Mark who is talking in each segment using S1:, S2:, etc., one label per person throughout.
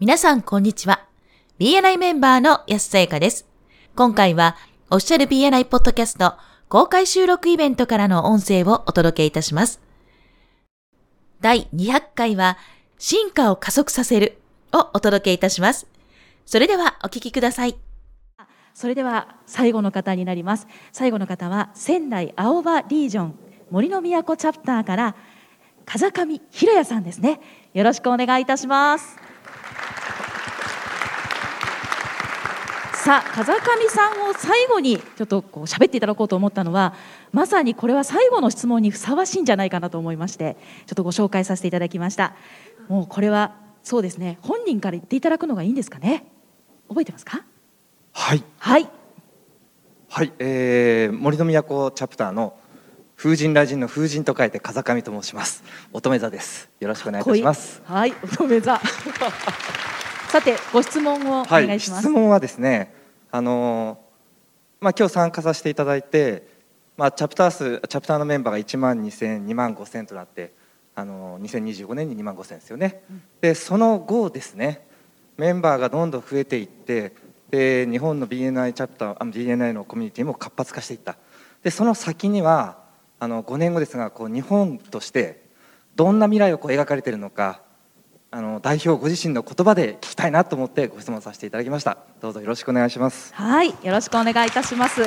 S1: 皆さん、こんにちは。BNI メンバーの安さやかです。今回は、オフィシャル BNI ポッドキャスト公開収録イベントからの音声をお届けいたします。第200回は、進化を加速させるをお届けいたします。それではお聞きください。
S2: それでは最後の方になります。最後の方は仙台青葉リージョン森の都チャプターから風上ひろやさんですね。よろしくお願いいたします。さあ風上さんを最後にちょっとこう喋っていただこうと思ったのはまさにこれは最後の質問にふさわしいんじゃないかなと思いましてちょっとご紹介させていただきました。もうこれはそうですね。本人から言っていただくのがいいんですかね？覚えてますか？
S3: はい、
S2: はい。
S3: はい、えー、森の都チャプターの風神雷神の風神と書いて風上と申します。乙女座です。よろしくお願いいたします。
S2: はい、乙女座。さて、ご質問をお
S3: はい、
S2: 願いします。
S3: 質問はですね、あのーまあ今日参加させていただいて、まあチャプター数チャプターのメンバーが1万2000、2万5000となって、あのー2025年に2万5000ですよね。でその後ですね、メンバーがどんどん増えていって、で日本の BNI チャプター、あ BNI のコミュニティも活発化していった。でその先にはあの5年後ですが、こう日本としてどんな未来をこう描かれているのか。あの代表ご自身の言葉で聞きたいなと思ってご質問させていただきました。どうぞよろしくお願いします。
S2: はい、よろしくお願いいたします。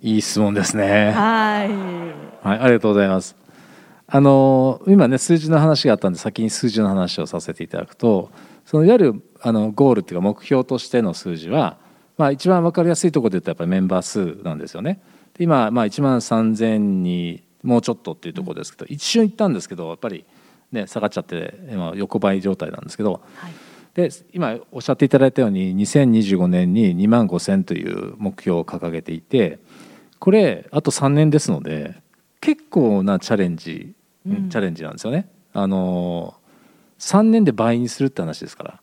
S4: いい質問ですね。
S2: はい。
S4: はい、ありがとうございます。あの今ね数字の話があったんで先に数字の話をさせていただくとそのいわゆるあのゴールっていうか目標としての数字は、まあ、一番分かりやすいところで言うとやっぱりメンバー数なんですよね。で今、まあ、1万3,000にもうちょっとっていうところですけど、一瞬行ったんですけどやっぱり、ね、下がっちゃって今横ばい状態なんですけど
S2: はい。
S4: で今おっしゃっていただいたように2025年に2万5,000という目標を掲げていてこれあと3年ですので結構なチャレンジ、
S2: うん
S4: チャレンジなんですよね。あの3年で倍にするって話ですから、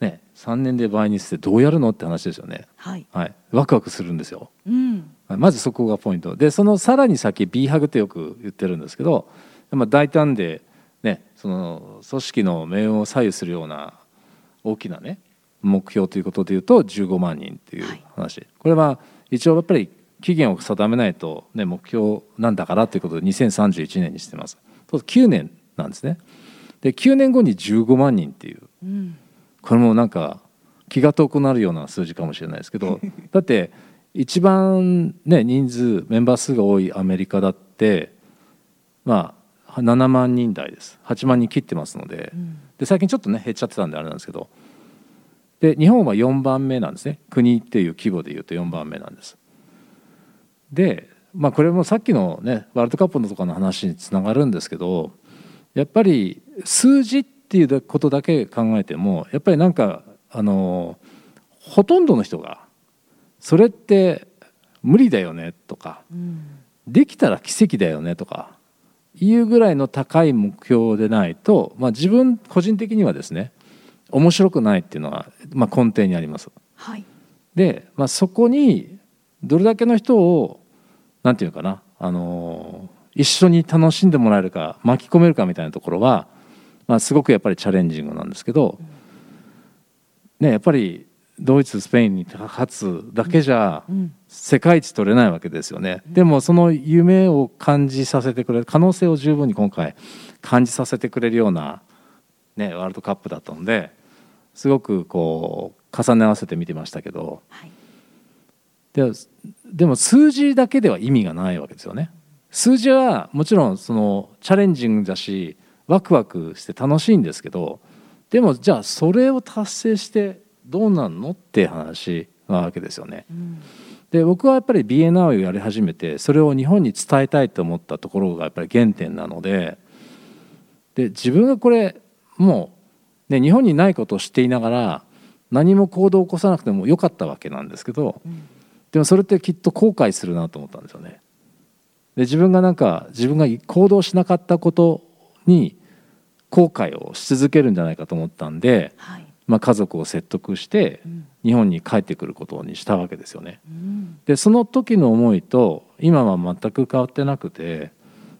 S4: ね、3年で倍にしてどうやるのって話ですよね。
S2: はい。
S4: はい、ワクワクするんですよ。
S2: うん。
S4: はいまずそこがポイントでそのさらに先 B ハグってよく言ってるんですけど、まあ、大胆で、ね、その組織の命運を左右するような大きなね目標ということでいうと15万人っていう話、これは一応やっぱり期限を定めないと、ね、目標なんだからということで2031年にしてますそうすると9年なんですねで9年後に15万人っていう
S2: うん。
S4: これもなんか気が遠くなるような数字かもしれないですけど だって一番ね人数メンバー数が多いアメリカだってまあ7万人台です。8万人切ってますので
S2: うん。
S4: で最近ちょっとね減っちゃってたんであれなんですけどで日本は4番目なんですね。国っていう規模でいうと4番目なんです。でまあこれもさっきのねワールドカップのとかの話につながるんですけどやっぱり数字っていうことだけ考えてもやっぱりなんかあのほとんどの人がそれって無理だよねとか
S2: うん。
S4: できたら奇跡だよねとかいうぐらいの高い目標でないと、まあ、自分個人的にはですね面白くないっていうのが、まあ、根底にあります。
S2: はい。
S4: で、まあ、そこにどれだけの人をなんていうのかな、あの一緒に楽しんでもらえるか巻き込めるかみたいなところは、まあ、すごくやっぱりチャレンジングなんですけど、ね、やっぱりドイツスペインに勝つだけじゃ
S2: うん。
S4: 世界一取れないわけですよね。でもその夢を感じさせてくれる可能性を十分に今回感じさせてくれるような、ね、ワールドカップだったのですごくこう重ね合わせて見てましたけど
S2: はい。
S4: ででも数字だけでは意味がないわけですよね。数字はもちろんそのチャレンジングだしワクワクして楽しいんですけどでもじゃあそれを達成してどうなんのって話なわけですよね。
S2: うん。
S4: で僕はやっぱり BNI をやり始めてそれを日本に伝えたいと思ったところがやっぱり原点なのでで自分がこれもう、ね、日本にないことを知っていながら何も行動を起こさなくてもよかったわけなんですけど
S2: うん。
S4: でもそれってきっと後悔するなと思ったんですよね。で自分がなんか自分が行動しなかったことに後悔をし続けるんじゃないかと思ったんで、
S2: はい。
S4: まあ、家族を説得して
S2: うん。
S4: 日本に帰ってくることにしたわけですよね。
S2: うん。
S4: でその時の思いと今は全く変わってなくて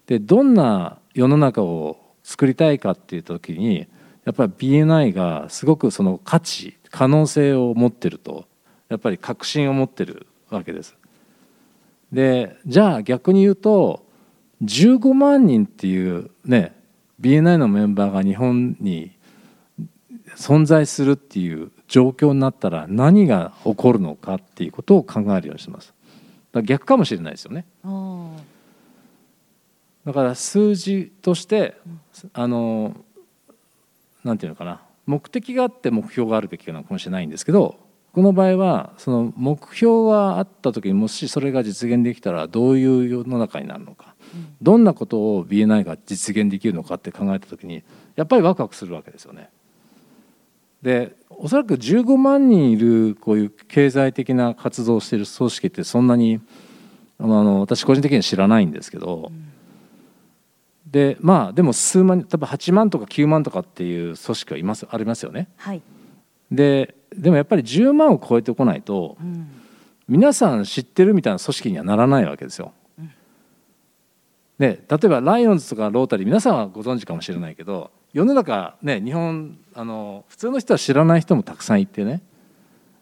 S4: でどんな世の中を作りたいかっていう時にやっぱり BNI がすごくその価値可能性を持ってるとやっぱり確信を持ってるわけです。でじゃあ逆に言うと15万人っていうね BNI のメンバーが日本に存在するっていう状況になったら何が起こるのかっていうことを考えるようにしてます。だ逆かもしれないですよね。だから数字としてあのなんていうのかな目的があって目標があるべきなのかもしれないんですけどこの場合はその目標があった時にもしそれが実現できたらどういう世の中になるのか、どんなことを BNI が実現できるのかって考えた時にやっぱりワクワクするわけですよね。でおそらく15万人いるこういう経済的な活動をしている組織ってそんなにあの私個人的には知らないんですけど、でまあでも数万多分8万とか9万とかっていう組織はいますありますよね。
S2: はい、
S4: ででもやっぱり10万を超えてこないと、うん、皆さん知ってるみたいな組織にはならないわけですよ。うん、で例えばライオンズとかロータリー皆さんはご存知かもしれないけど世の中ね日本あの普通の人は知らない人もたくさんいてね、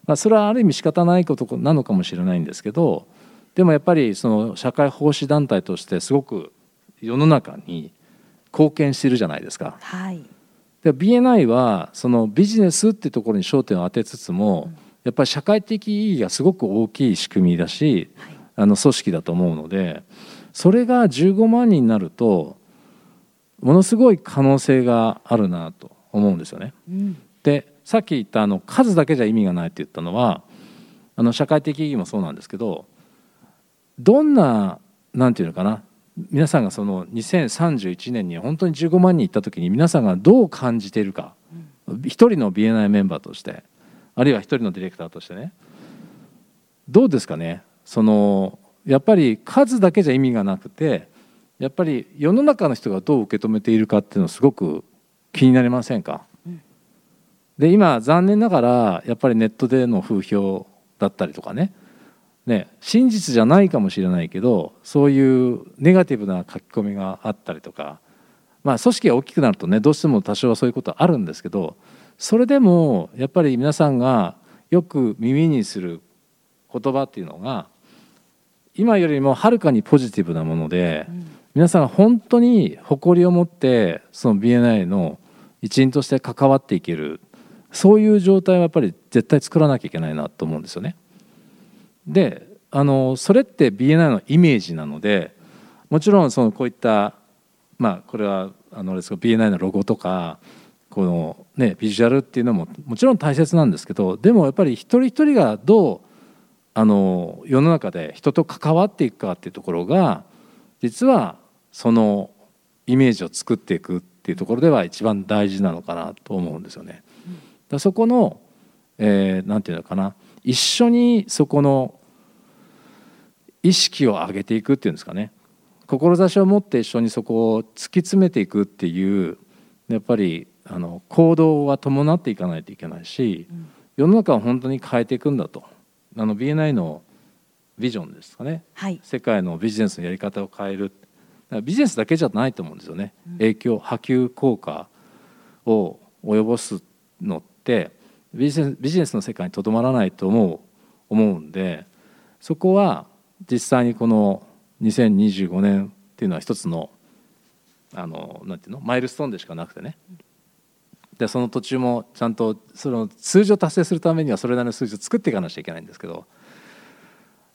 S4: まあ、それはある意味仕方ないことなのかもしれないんですけどでもやっぱりその社会奉仕団体としてすごく世の中に貢献してるじゃないですか。
S2: はい、
S4: で BNI はそのビジネスっていうところに焦点を当てつつも、うん、やっぱり社会的意義がすごく大きい仕組みだし、はい、あの組織だと思うのでそれが15万人になるとものすごい可能性があるなと思うんですよね。うん、でさっき言ったあの数だけじゃ意味がないって言ったのはあの社会的意義もそうなんですけどどんななんていうのかな皆さんがその2031年に本当に15万人行った時に皆さんがどう感じているか。一、人の BNI メンバーとしてあるいは一人のディレクターとしてね。どうですかね？そのやっぱり数だけじゃ意味がなくてやっぱり世の中の人がどう受け止めているかっていうのすごく気になりませんか、うん、で今残念ながらやっぱりネットでの風評だったりとかねね真実じゃないかもしれないけどそういうネガティブな書き込みがあったりとかまあ組織が大きくなるとねどうしても多少はそういうことあるんですけどそれでもやっぱり皆さんがよく耳にする言葉っていうのが今よりもはるかにポジティブなもので、うん皆さん本当に誇りを持ってその BNI の一員として関わっていけるそういう状態はやっぱり絶対作らなきゃいけないなと思うんですよね。であのそれって BNI のイメージなのでもちろんそのこういったまあこれはあのです BNI のロゴとかこのねビジュアルっていうのももちろん大切なんですけどでもやっぱり一人一人がどうあの世の中で人と関わっていくかっていうところが実はそのイメージを作っていくっていうところでは一番大事なのかなと思うんですよね。だそこの、えー、なんていうのかな一緒にそこの意識を上げていくっていうんですかね。志を持って一緒にそこを突き詰めていくっていうやっぱりあの行動は伴っていかないといけないし、世の中を本当に変えていくんだと。あの BNI のビジョンですかね、
S2: はい、
S4: 世界のビジネスのやり方を変える。ビジネスだけじゃないと思うんですよね、影響波及効果を及ぼすのってビジネスビジネスの世界にとどまらないと思う思うんでそこは実際にこの2025年っていうのは一つのあのなんていうの？マイルストーンでしかなくてね。でその途中もちゃんとその数字を達成するためにはそれなりの数字を作っていかなきゃいけないんですけど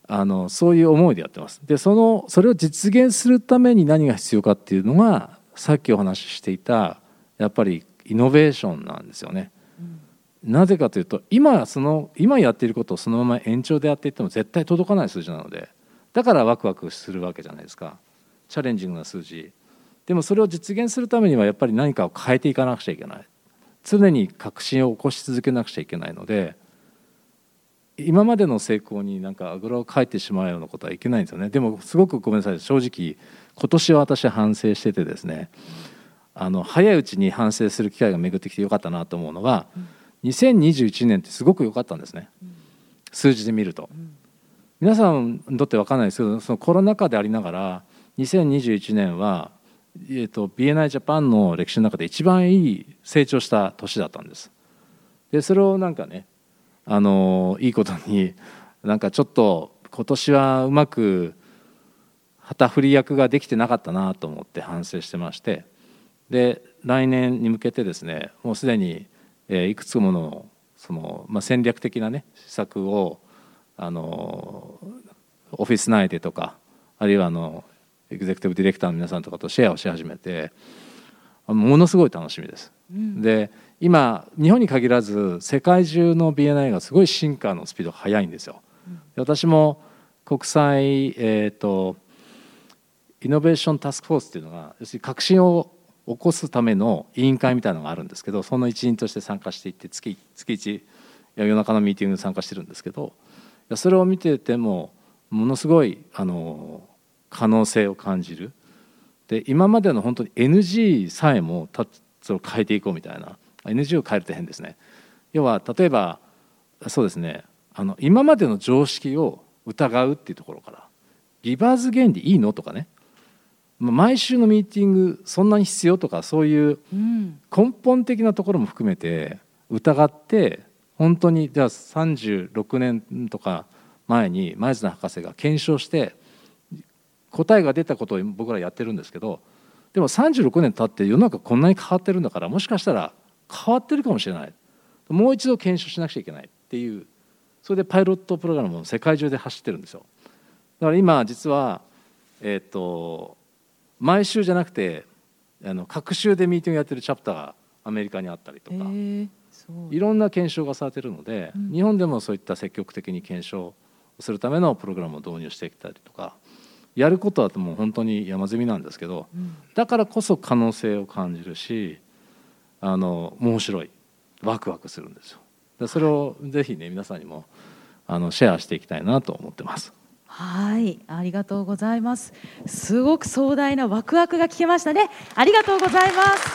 S4: あのそういう思いでやってます。でそのそれを実現するために何が必要かっていうのがさっきお話ししていたやっぱりイノベーションなんですよね。うん、なぜかというと今その今やっていることをそのまま延長でやっていっても絶対届かない数字なのでだからワクワクするわけじゃないですか。チャレンジングな数字。でもそれを実現するためにはやっぱり何かを変えていかなくちゃいけない。常に革新を起こし続けなくちゃいけないので今までの成功になんかあぐらをかいてしまうようなことはいけないんですよね。でもすごくごめんなさい。正直今年は私反省しててですね。あの早いうちに反省する機会が巡ってきてよかったなと思うのは、2021年ってすごく良かったんですね、数字で見ると、皆さんにとって分かんないですけどそのコロナ禍でありながら2021年はえーと、BNI ジャパンの歴史の中で一番いい成長した年だったんです。でそれをなんかねあのいいことになんかちょっと今年はうまく旗振り役ができてなかったなと思って反省してましてで来年に向けてですねもうすでに、えいくつものその、まあ、戦略的なね施策をあのオフィス内でとかあるいはあのエグゼクティブディレクターの皆さんとかとシェアをし始めてものすごい楽しみです。うん、で今日本に限らず世界中の BNI がすごい進化のスピードが速いんですよ。私も国際、えーと、イノベーションタスクフォースっていうのが要するに革新を起こすための委員会みたいなのがあるんですけどその一員として参加していって月月1夜中のミーティングに参加してるんですけどそれを見ててもものすごいあの可能性を感じる。で今までの本当に NG さえもそれを変えていこうみたいな。NG を変えるって変ですね。要は例えばそうですね。あの今までの常識を疑うっていうところから。ギバーズ原理いいのとかね。毎週のミーティングそんなに必要とかそういう根本的なところも含めて疑って本当にじゃあ36年とか前に前津博士が検証して答えが出たことを僕らやってるんですけどでも36年経って世の中こんなに変わってるんだからもしかしたら変わってるかもしれない。もう一度検証しなくちゃいけないっていうそれでパイロットプログラムも世界中で走ってるんですよ。だから今実はえっ、と毎週じゃなくてあの各週でミーティングやってるチャプターがアメリカにあったりとか。いろんな検証がされてるので、うん、日本でもそういった積極的に検証するためのプログラムを導入してきたりとかやることはもう本当に山積みなんですけど、うん、だからこそ可能性を感じるしあの面白いワクワクするんですよ。でそれをぜひね皆さんにもあのシェアしていきたいなと思ってます。
S2: はい。ありがとうございます。すごく壮大なワクワクが聞けましたね。ありがとうございます。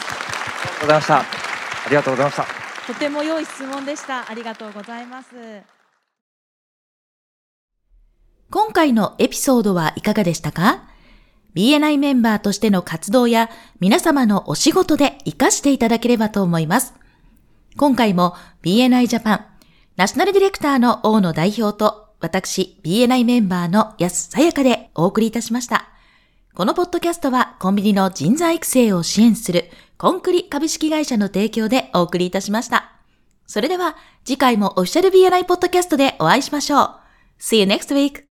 S3: ありがとうございました。ありがとうございました
S2: とても良い質問でしたありがとうございます
S1: 今回のエピソードはいかがでしたか？BNI メンバーとしての活動や皆様のお仕事で活かしていただければと思います。今回も BNI ジャパンナショナルディレクターの大野代表と私 BNI メンバーの安さやかでお送りいたしました。このポッドキャストはコンビニの人材育成を支援するコンクリ株式会社の提供でお送りいたしました。それでは次回もオフィシャル BNI ポッドキャストでお会いしましょう。See you next week!